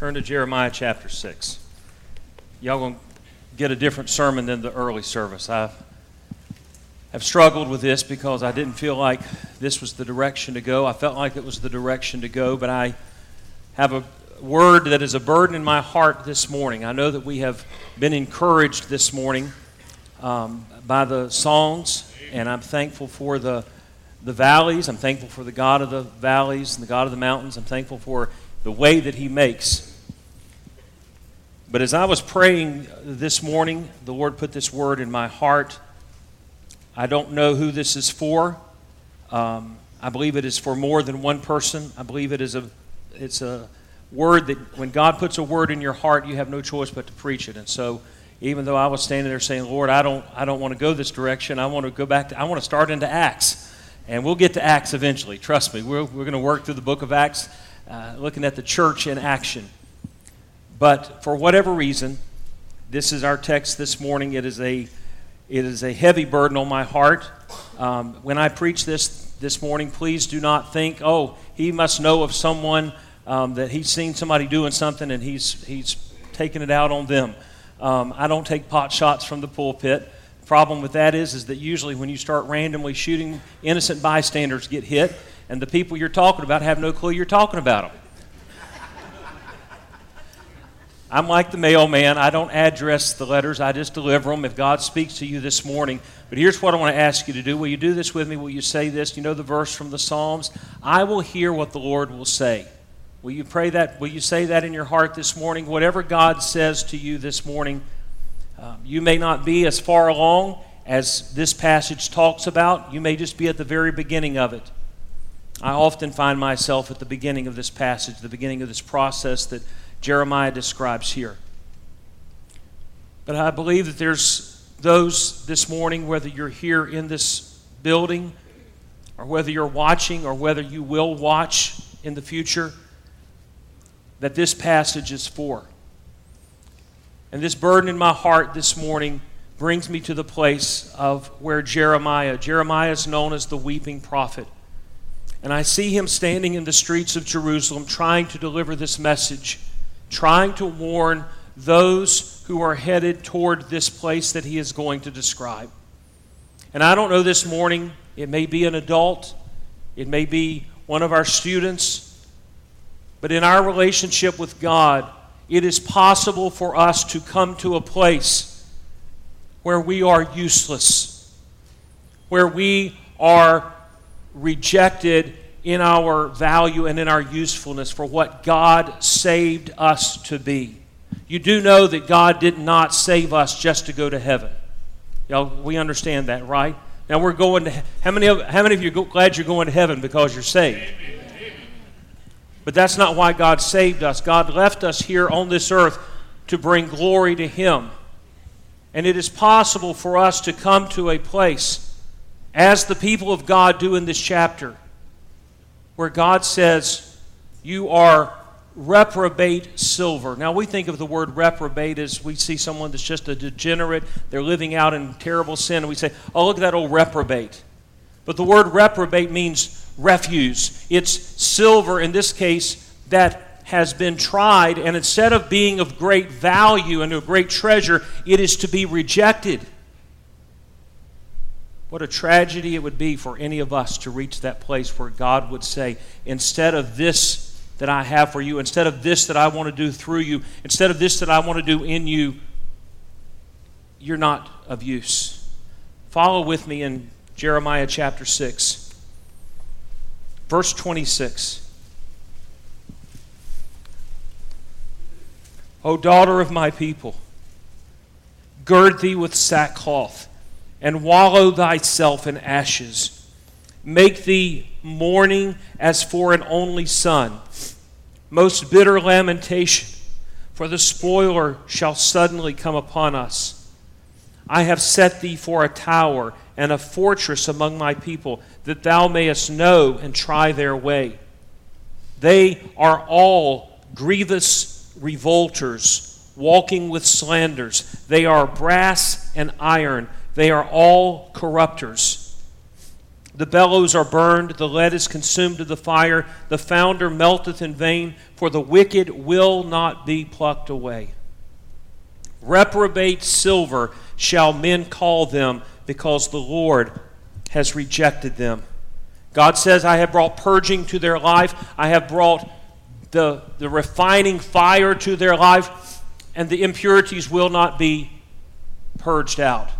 Turn to Jeremiah chapter 6. Y'all going to get a different sermon than the early service. I have struggled with this because I didn't feel like this was the direction to go. I felt like it was the direction to go, but I have a word that is a burden in my heart this morning. I know that we have been encouraged this morning um, by the songs, and I'm thankful for the, the valleys. I'm thankful for the God of the valleys and the God of the mountains. I'm thankful for the way that He makes. But as I was praying this morning, the Lord put this word in my heart. I don't know who this is for. Um, I believe it is for more than one person. I believe it is a, it's a word that when God puts a word in your heart, you have no choice but to preach it. And so, even though I was standing there saying, "Lord, I don't, I don't want to go this direction. I want to go back. To, I want to start into Acts, and we'll get to Acts eventually. Trust me. We're, we're going to work through the book of Acts, uh, looking at the church in action. But for whatever reason, this is our text this morning. It is a, it is a heavy burden on my heart. Um, when I preach this this morning, please do not think, "Oh, he must know of someone." um, that he's seen somebody doing something and he's, he's taking it out on them. Um, I don't take pot shots from the pulpit. The problem with that is, is that usually when you start randomly shooting, innocent bystanders get hit, and the people you're talking about have no clue you're talking about them. I'm like the mailman. I don't address the letters, I just deliver them if God speaks to you this morning. But here's what I want to ask you to do. Will you do this with me? Will you say this? You know the verse from the Psalms? I will hear what the Lord will say. Will you pray that? Will you say that in your heart this morning? Whatever God says to you this morning, uh, you may not be as far along as this passage talks about. You may just be at the very beginning of it. I often find myself at the beginning of this passage, the beginning of this process that Jeremiah describes here. But I believe that there's those this morning, whether you're here in this building, or whether you're watching, or whether you will watch in the future that this passage is for. And this burden in my heart this morning brings me to the place of where Jeremiah, Jeremiah is known as the weeping prophet. And I see him standing in the streets of Jerusalem trying to deliver this message, trying to warn those who are headed toward this place that he is going to describe. And I don't know this morning, it may be an adult, it may be one of our students, but in our relationship with God, it is possible for us to come to a place where we are useless, where we are rejected in our value and in our usefulness for what God saved us to be. You do know that God did not save us just to go to heaven. Y'all, we understand that, right? Now we're going to how many of how many of you are glad you're going to heaven because you're saved? But that's not why God saved us. God left us here on this earth to bring glory to Him. And it is possible for us to come to a place, as the people of God do in this chapter, where God says, You are reprobate silver. Now, we think of the word reprobate as we see someone that's just a degenerate, they're living out in terrible sin, and we say, Oh, look at that old reprobate. But the word reprobate means refuse. It's silver, in this case, that has been tried, and instead of being of great value and a great treasure, it is to be rejected. What a tragedy it would be for any of us to reach that place where God would say, instead of this that I have for you, instead of this that I want to do through you, instead of this that I want to do in you, you're not of use. Follow with me in Jeremiah chapter 6. Verse 26. O daughter of my people, gird thee with sackcloth, and wallow thyself in ashes. Make thee mourning as for an only son. Most bitter lamentation, for the spoiler shall suddenly come upon us. I have set thee for a tower and a fortress among my people, that thou mayest know and try their way. They are all grievous revolters, walking with slanders. They are brass and iron. They are all corrupters. The bellows are burned, the lead is consumed to the fire, the founder melteth in vain, for the wicked will not be plucked away. Reprobate silver shall men call them, because the Lord has rejected them. God says, I have brought purging to their life, I have brought the, the refining fire to their life, and the impurities will not be purged out.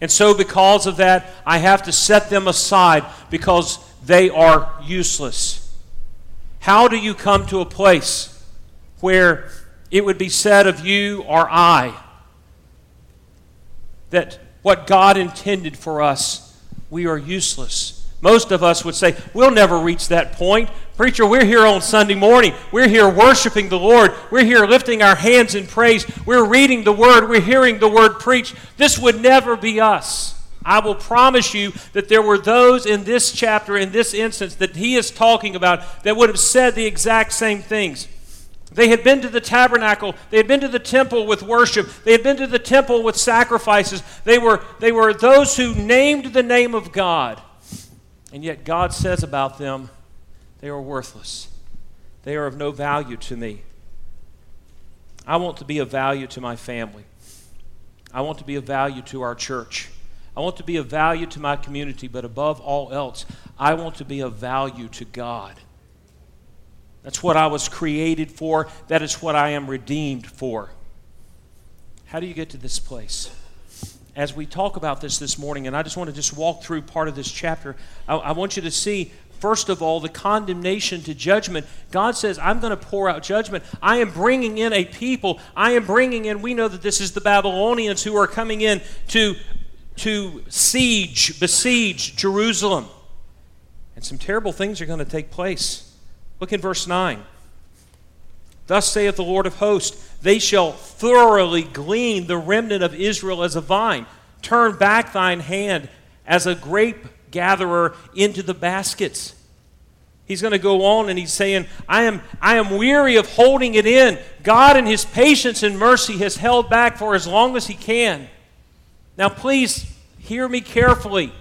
And so, because of that, I have to set them aside because they are useless. How do you come to a place where it would be said of you or I that what God intended for us, we are useless? Most of us would say, We'll never reach that point. Preacher, we're here on Sunday morning. We're here worshiping the Lord. We're here lifting our hands in praise. We're reading the Word. We're hearing the Word preached. This would never be us. I will promise you that there were those in this chapter, in this instance, that he is talking about that would have said the exact same things. They had been to the tabernacle. They had been to the temple with worship. They had been to the temple with sacrifices. They were, they were those who named the name of God. And yet God says about them, they are worthless. They are of no value to me. I want to be of value to my family. I want to be of value to our church. I want to be of value to my community, but above all else, I want to be of value to God. That's what I was created for. That is what I am redeemed for. How do you get to this place? As we talk about this this morning, and I just want to just walk through part of this chapter, I, I want you to see first of all, the condemnation to judgment. God says, I'm going to pour out judgment. I am bringing in a people. I am bringing in, we know that this is the Babylonians who are coming in to, to siege, besiege Jerusalem. And some terrible things are going to take place. Look in verse 9. Thus saith the Lord of hosts, they shall thoroughly glean the remnant of Israel as a vine. Turn back thine hand as a grape gatherer into the baskets. He's going to go on and he's saying, I am, I am weary of holding it in. God, in his patience and mercy, has held back for as long as he can. Now, please hear me carefully.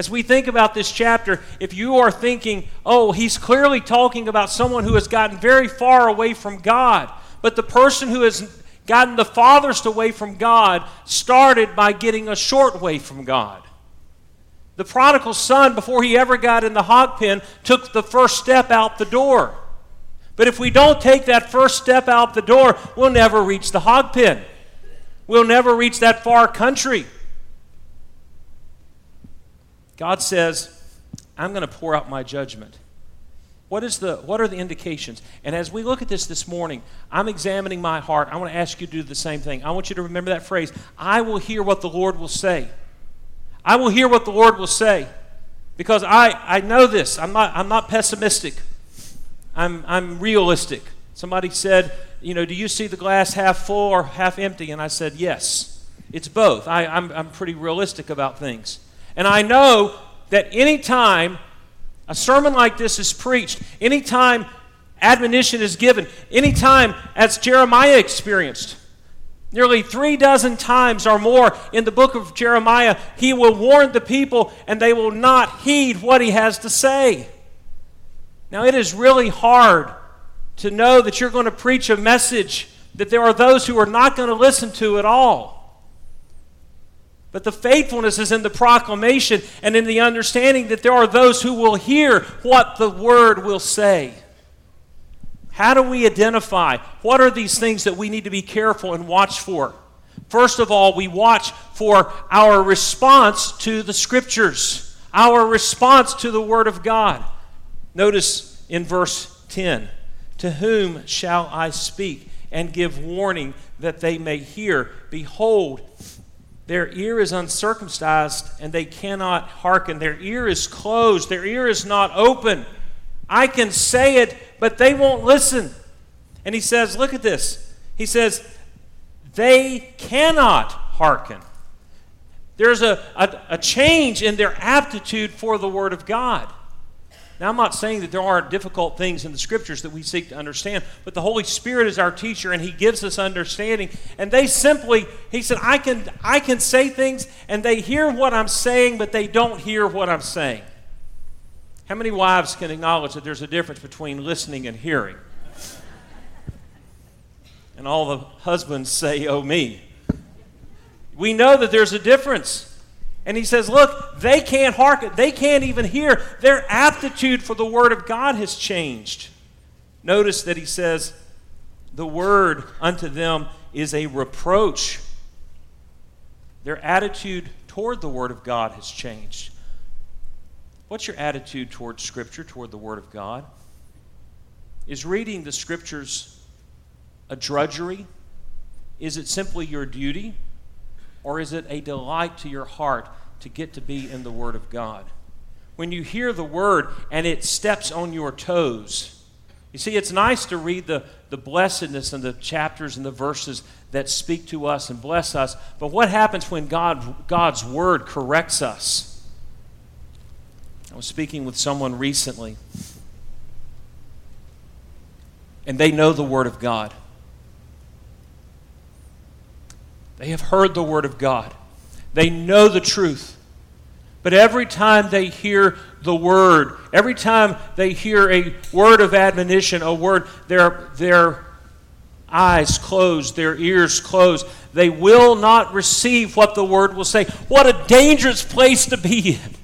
As we think about this chapter, if you are thinking, oh, he's clearly talking about someone who has gotten very far away from God, but the person who has gotten the farthest away from God started by getting a short way from God. The prodigal son, before he ever got in the hog pen, took the first step out the door. But if we don't take that first step out the door, we'll never reach the hog pen. We'll never reach that far country. God says, I'm going to pour out my judgment. What, is the, what are the indications? And as we look at this this morning, I'm examining my heart. I want to ask you to do the same thing. I want you to remember that phrase I will hear what the Lord will say. I will hear what the Lord will say. Because I, I know this. I'm not, I'm not pessimistic, I'm, I'm realistic. Somebody said, You know, do you see the glass half full or half empty? And I said, Yes. It's both. I, I'm, I'm pretty realistic about things. And I know that anytime a sermon like this is preached, anytime admonition is given, anytime, as Jeremiah experienced, nearly three dozen times or more in the book of Jeremiah, he will warn the people and they will not heed what he has to say. Now, it is really hard to know that you're going to preach a message that there are those who are not going to listen to at all. But the faithfulness is in the proclamation and in the understanding that there are those who will hear what the word will say. How do we identify? What are these things that we need to be careful and watch for? First of all, we watch for our response to the scriptures, our response to the word of God. Notice in verse 10 To whom shall I speak and give warning that they may hear? Behold, their ear is uncircumcised and they cannot hearken. Their ear is closed. Their ear is not open. I can say it, but they won't listen. And he says, Look at this. He says, They cannot hearken. There's a, a, a change in their aptitude for the Word of God. Now, I'm not saying that there aren't difficult things in the scriptures that we seek to understand, but the Holy Spirit is our teacher and He gives us understanding. And they simply, He said, I can, I can say things and they hear what I'm saying, but they don't hear what I'm saying. How many wives can acknowledge that there's a difference between listening and hearing? And all the husbands say, Oh, me. We know that there's a difference. And he says, Look, they can't hearken, they can't even hear. Their aptitude for the Word of God has changed. Notice that he says, The Word unto them is a reproach. Their attitude toward the Word of God has changed. What's your attitude toward Scripture, toward the Word of God? Is reading the Scriptures a drudgery? Is it simply your duty? Or is it a delight to your heart to get to be in the Word of God? When you hear the Word and it steps on your toes, you see, it's nice to read the, the blessedness and the chapters and the verses that speak to us and bless us, but what happens when God, God's Word corrects us? I was speaking with someone recently, and they know the Word of God. They have heard the Word of God. They know the truth. But every time they hear the Word, every time they hear a word of admonition, a word, their, their eyes closed, their ears closed, they will not receive what the Word will say. What a dangerous place to be in!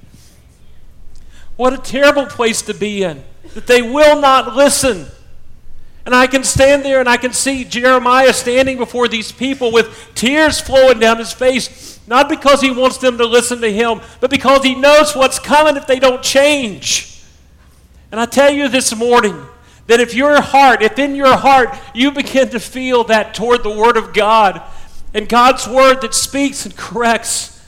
What a terrible place to be in! That they will not listen. And I can stand there and I can see Jeremiah standing before these people with tears flowing down his face, not because he wants them to listen to him, but because he knows what's coming if they don't change. And I tell you this morning that if your heart, if in your heart you begin to feel that toward the Word of God and God's Word that speaks and corrects,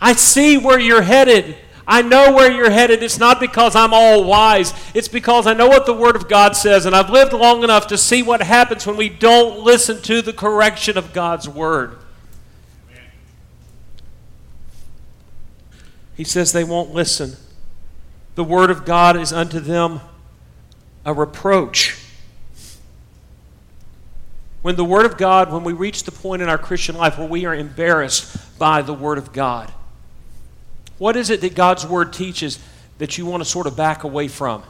I see where you're headed. I know where you're headed. It's not because I'm all wise. It's because I know what the Word of God says, and I've lived long enough to see what happens when we don't listen to the correction of God's Word. He says they won't listen. The Word of God is unto them a reproach. When the Word of God, when we reach the point in our Christian life where we are embarrassed by the Word of God, what is it that God's Word teaches that you want to sort of back away from?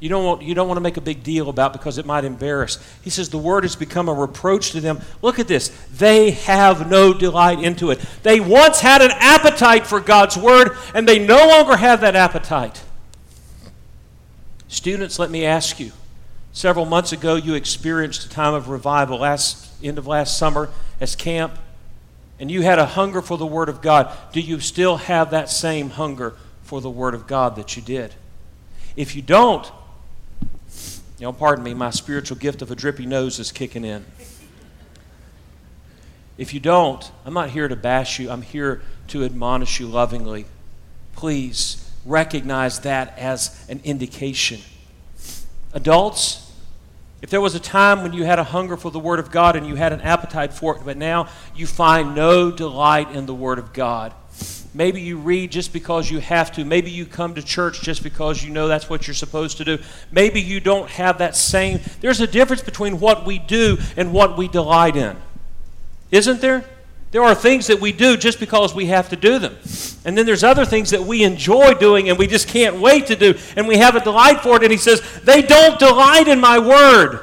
You don't, want, you don't want to make a big deal about because it might embarrass. He says the word has become a reproach to them. Look at this. They have no delight into it. They once had an appetite for God's word, and they no longer have that appetite. Students, let me ask you. Several months ago, you experienced a time of revival last end of last summer as camp and you had a hunger for the Word of God, do you still have that same hunger for the Word of God that you did? If you don't, know, pardon me, my spiritual gift of a drippy nose is kicking in. If you don't, I'm not here to bash you, I'm here to admonish you lovingly. Please recognize that as an indication. Adults, if there was a time when you had a hunger for the Word of God and you had an appetite for it, but now you find no delight in the Word of God, maybe you read just because you have to. Maybe you come to church just because you know that's what you're supposed to do. Maybe you don't have that same. There's a difference between what we do and what we delight in. Isn't there? There are things that we do just because we have to do them. And then there's other things that we enjoy doing and we just can't wait to do. And we have a delight for it. And he says, They don't delight in my word.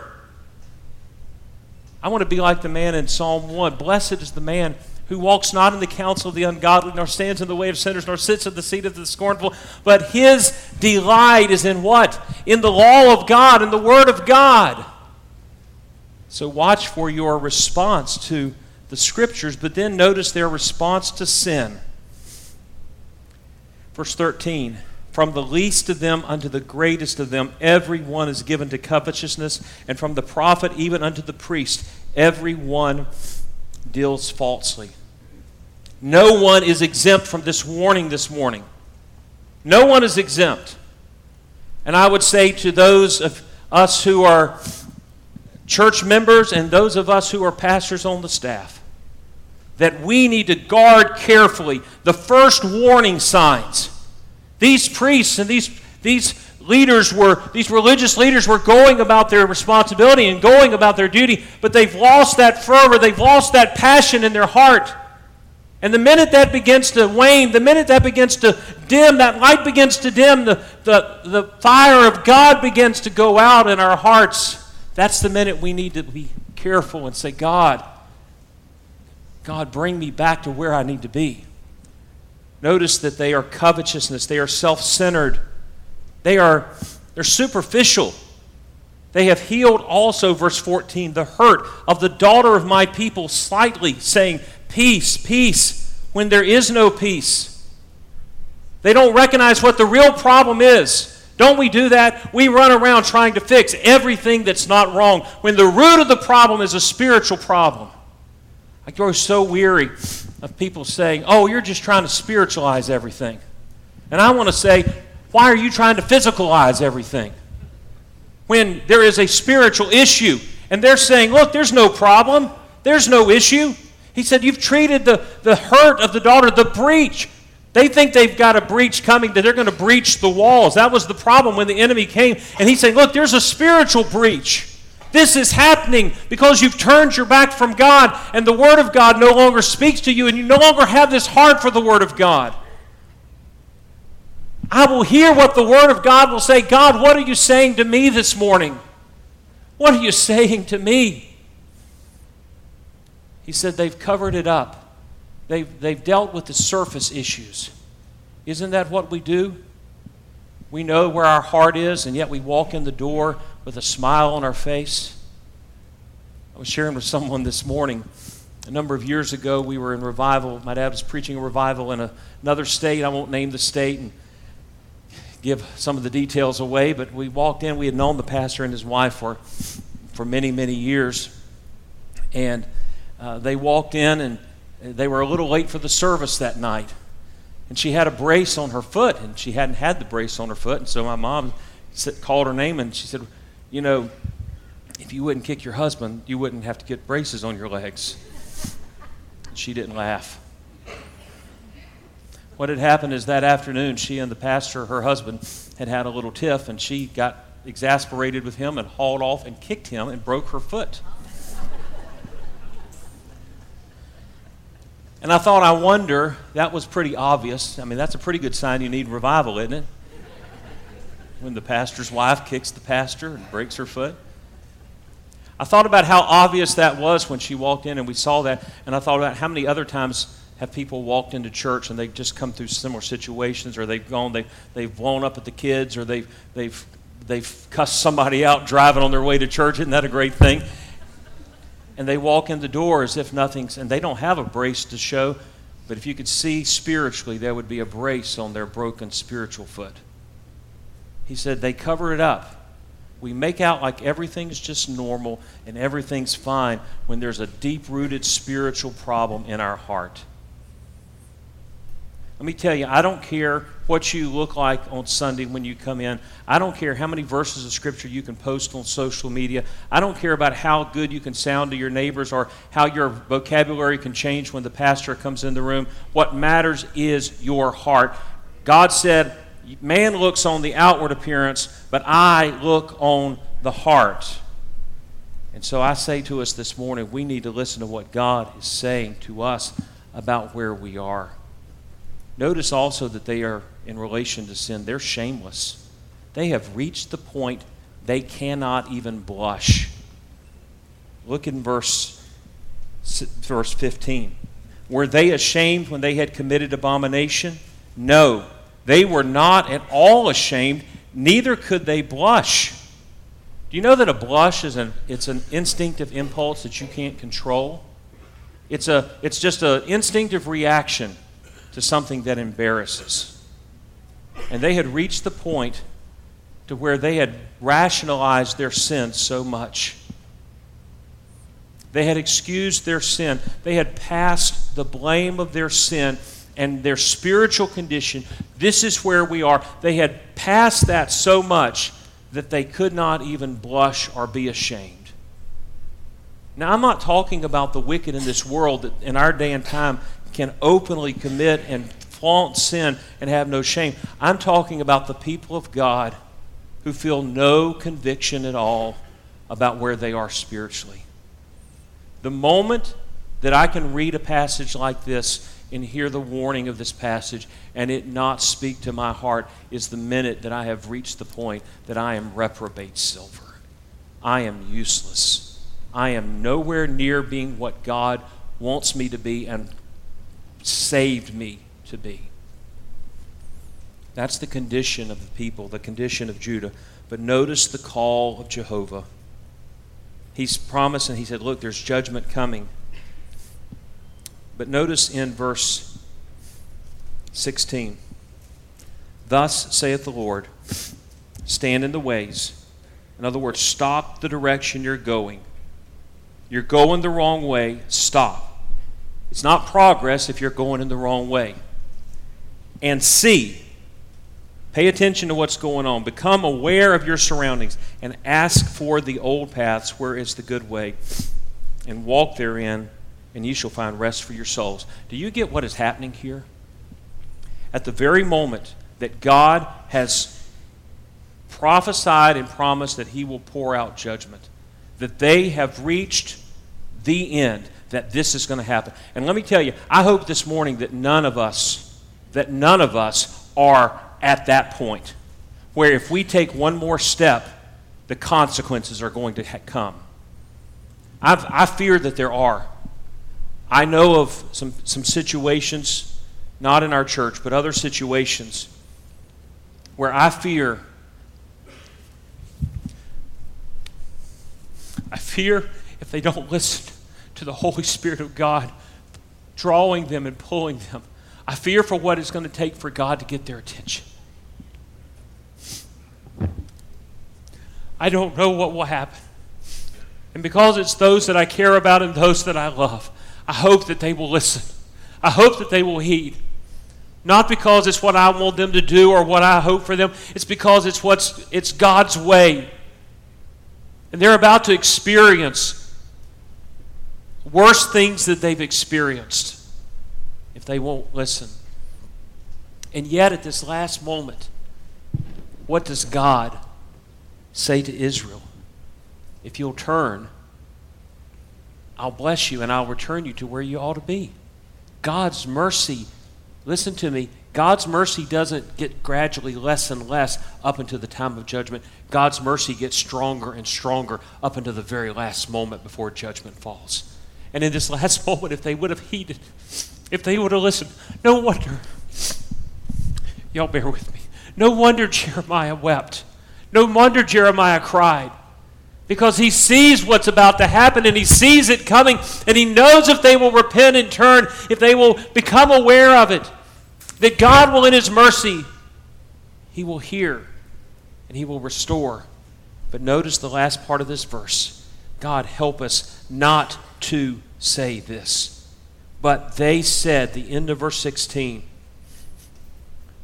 I want to be like the man in Psalm 1. Blessed is the man who walks not in the counsel of the ungodly, nor stands in the way of sinners, nor sits at the seat of the scornful. But his delight is in what? In the law of God, in the word of God. So watch for your response to the scriptures, but then notice their response to sin. Verse 13 From the least of them unto the greatest of them, every one is given to covetousness, and from the prophet even unto the priest, every one deals falsely. No one is exempt from this warning this morning. No one is exempt. And I would say to those of us who are church members and those of us who are pastors on the staff, that we need to guard carefully the first warning signs. These priests and these, these leaders were, these religious leaders were going about their responsibility and going about their duty, but they've lost that fervor, they've lost that passion in their heart. And the minute that begins to wane, the minute that begins to dim, that light begins to dim, the, the, the fire of God begins to go out in our hearts. That's the minute we need to be careful and say, God, God, bring me back to where I need to be. Notice that they are covetousness, they are self centered, they are they're superficial. They have healed also, verse 14, the hurt of the daughter of my people slightly, saying, Peace, peace, when there is no peace. They don't recognize what the real problem is. Don't we do that? We run around trying to fix everything that's not wrong when the root of the problem is a spiritual problem. I grow so weary of people saying, Oh, you're just trying to spiritualize everything. And I want to say, Why are you trying to physicalize everything? When there is a spiritual issue and they're saying, Look, there's no problem, there's no issue. He said, You've treated the, the hurt of the daughter, the breach. They think they've got a breach coming, that they're going to breach the walls. That was the problem when the enemy came. And he's saying, Look, there's a spiritual breach. This is happening because you've turned your back from God, and the Word of God no longer speaks to you, and you no longer have this heart for the Word of God. I will hear what the Word of God will say. God, what are you saying to me this morning? What are you saying to me? He said they've covered it up. They've, they've dealt with the surface issues. Isn't that what we do? We know where our heart is, and yet we walk in the door with a smile on our face. I was sharing with someone this morning. A number of years ago, we were in revival. My dad was preaching a revival in a, another state. I won't name the state and give some of the details away, but we walked in. We had known the pastor and his wife for, for many, many years. And uh, they walked in and they were a little late for the service that night. And she had a brace on her foot, and she hadn't had the brace on her foot. And so my mom called her name and she said, You know, if you wouldn't kick your husband, you wouldn't have to get braces on your legs. She didn't laugh. What had happened is that afternoon, she and the pastor, her husband, had had a little tiff, and she got exasperated with him and hauled off and kicked him and broke her foot. And I thought, I wonder, that was pretty obvious. I mean, that's a pretty good sign you need revival, isn't it? When the pastor's wife kicks the pastor and breaks her foot. I thought about how obvious that was when she walked in and we saw that, and I thought about how many other times have people walked into church and they've just come through similar situations, or they've gone, they, they've blown up at the kids, or they've, they've, they've cussed somebody out driving on their way to church. Isn't that a great thing? and they walk in the door as if nothing's, and they don't have a brace to show, but if you could see spiritually, there would be a brace on their broken spiritual foot. He said they cover it up. We make out like everything's just normal and everything's fine when there's a deep rooted spiritual problem in our heart. Let me tell you, I don't care what you look like on Sunday when you come in. I don't care how many verses of Scripture you can post on social media. I don't care about how good you can sound to your neighbors or how your vocabulary can change when the pastor comes in the room. What matters is your heart. God said, Man looks on the outward appearance, but I look on the heart. And so I say to us this morning, we need to listen to what God is saying to us about where we are. Notice also that they are, in relation to sin, they're shameless. They have reached the point they cannot even blush. Look in verse, verse 15. Were they ashamed when they had committed abomination? No, they were not at all ashamed, neither could they blush. Do you know that a blush is an, it's an instinctive impulse that you can't control? It's, a, it's just an instinctive reaction to something that embarrasses. And they had reached the point to where they had rationalized their sin so much. They had excused their sin. They had passed the blame of their sin and their spiritual condition. This is where we are. They had passed that so much that they could not even blush or be ashamed. Now, I'm not talking about the wicked in this world that in our day and time can openly commit and flaunt sin and have no shame. I'm talking about the people of God who feel no conviction at all about where they are spiritually. The moment that I can read a passage like this and hear the warning of this passage and it not speak to my heart is the minute that I have reached the point that I am reprobate silver. I am useless. I am nowhere near being what God wants me to be and saved me to be. That's the condition of the people, the condition of Judah. But notice the call of Jehovah. He's promised and he said, Look, there's judgment coming. But notice in verse 16 Thus saith the Lord, stand in the ways. In other words, stop the direction you're going. You're going the wrong way, stop. It's not progress if you're going in the wrong way. And see, pay attention to what's going on. Become aware of your surroundings and ask for the old paths where is the good way and walk therein and ye shall find rest for your souls. Do you get what is happening here? At the very moment that God has prophesied and promised that he will pour out judgment, that they have reached the end, that this is going to happen. And let me tell you, I hope this morning that none of us, that none of us are at that point where if we take one more step, the consequences are going to ha- come. I've, I fear that there are. I know of some, some situations, not in our church, but other situations, where I fear, I fear if they don't listen to the Holy Spirit of God, drawing them and pulling them. I fear for what it's going to take for God to get their attention. I don't know what will happen. And because it's those that I care about and those that I love, I hope that they will listen. I hope that they will heed. Not because it's what I want them to do or what I hope for them. It's because it's what's it's God's way. And they're about to experience worse things that they've experienced if they won't listen. And yet at this last moment, what does God say to Israel? If you'll turn I'll bless you and I'll return you to where you ought to be. God's mercy, listen to me, God's mercy doesn't get gradually less and less up until the time of judgment. God's mercy gets stronger and stronger up until the very last moment before judgment falls. And in this last moment, if they would have heeded, if they would have listened, no wonder, y'all bear with me, no wonder Jeremiah wept. No wonder Jeremiah cried because he sees what's about to happen and he sees it coming and he knows if they will repent and turn, if they will become aware of it, that God will, in his mercy, he will hear and he will restore. But notice the last part of this verse God, help us not to say this. But they said, the end of verse 16,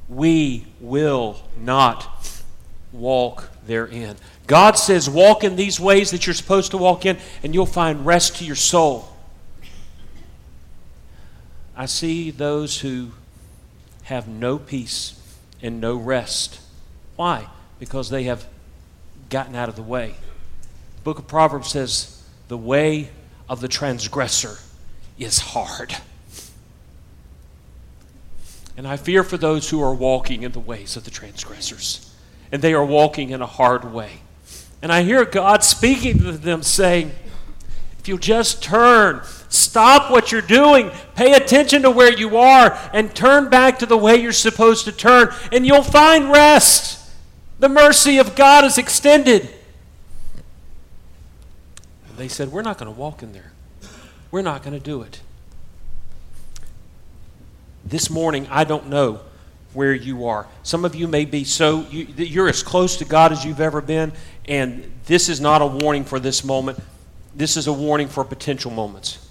we will not walk therein. God says, walk in these ways that you're supposed to walk in, and you'll find rest to your soul. I see those who have no peace and no rest. Why? Because they have gotten out of the way. Book of Proverbs says, the way of the transgressor is hard. And I fear for those who are walking in the ways of the transgressors, and they are walking in a hard way. And I hear God speaking to them saying, if you just turn, stop what you're doing, pay attention to where you are, and turn back to the way you're supposed to turn, and you'll find rest. The mercy of God is extended. They said, We're not going to walk in there. We're not going to do it. This morning, I don't know where you are. Some of you may be so, you, you're as close to God as you've ever been, and this is not a warning for this moment. This is a warning for potential moments.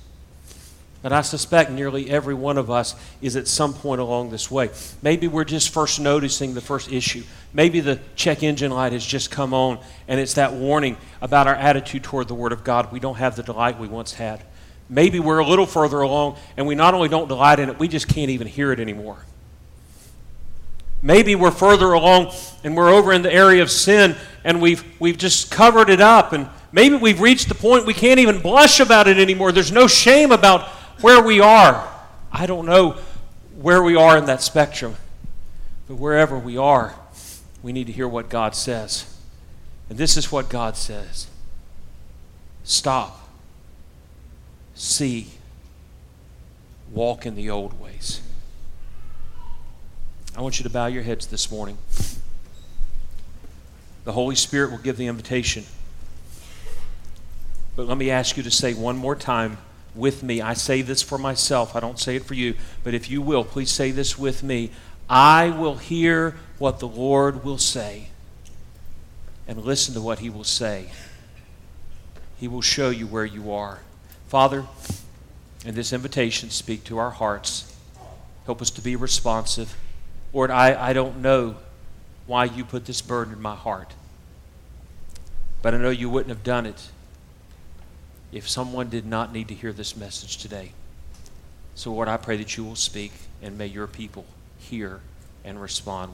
But I suspect nearly every one of us is at some point along this way. Maybe we're just first noticing the first issue. Maybe the check engine light has just come on, and it's that warning about our attitude toward the Word of God. We don't have the delight we once had. Maybe we're a little further along, and we not only don't delight in it, we just can't even hear it anymore. Maybe we're further along and we're over in the area of sin and we've, we've just covered it up. And maybe we've reached the point we can't even blush about it anymore. There's no shame about where we are. I don't know where we are in that spectrum, but wherever we are, we need to hear what God says. And this is what God says Stop, see, walk in the old ways. I want you to bow your heads this morning. The Holy Spirit will give the invitation. But let me ask you to say one more time with me. I say this for myself, I don't say it for you. But if you will, please say this with me. I will hear what the Lord will say and listen to what He will say. He will show you where you are. Father, in this invitation, speak to our hearts. Help us to be responsive. Lord, I, I don't know why you put this burden in my heart, but I know you wouldn't have done it if someone did not need to hear this message today. So, Lord, I pray that you will speak and may your people hear and respond.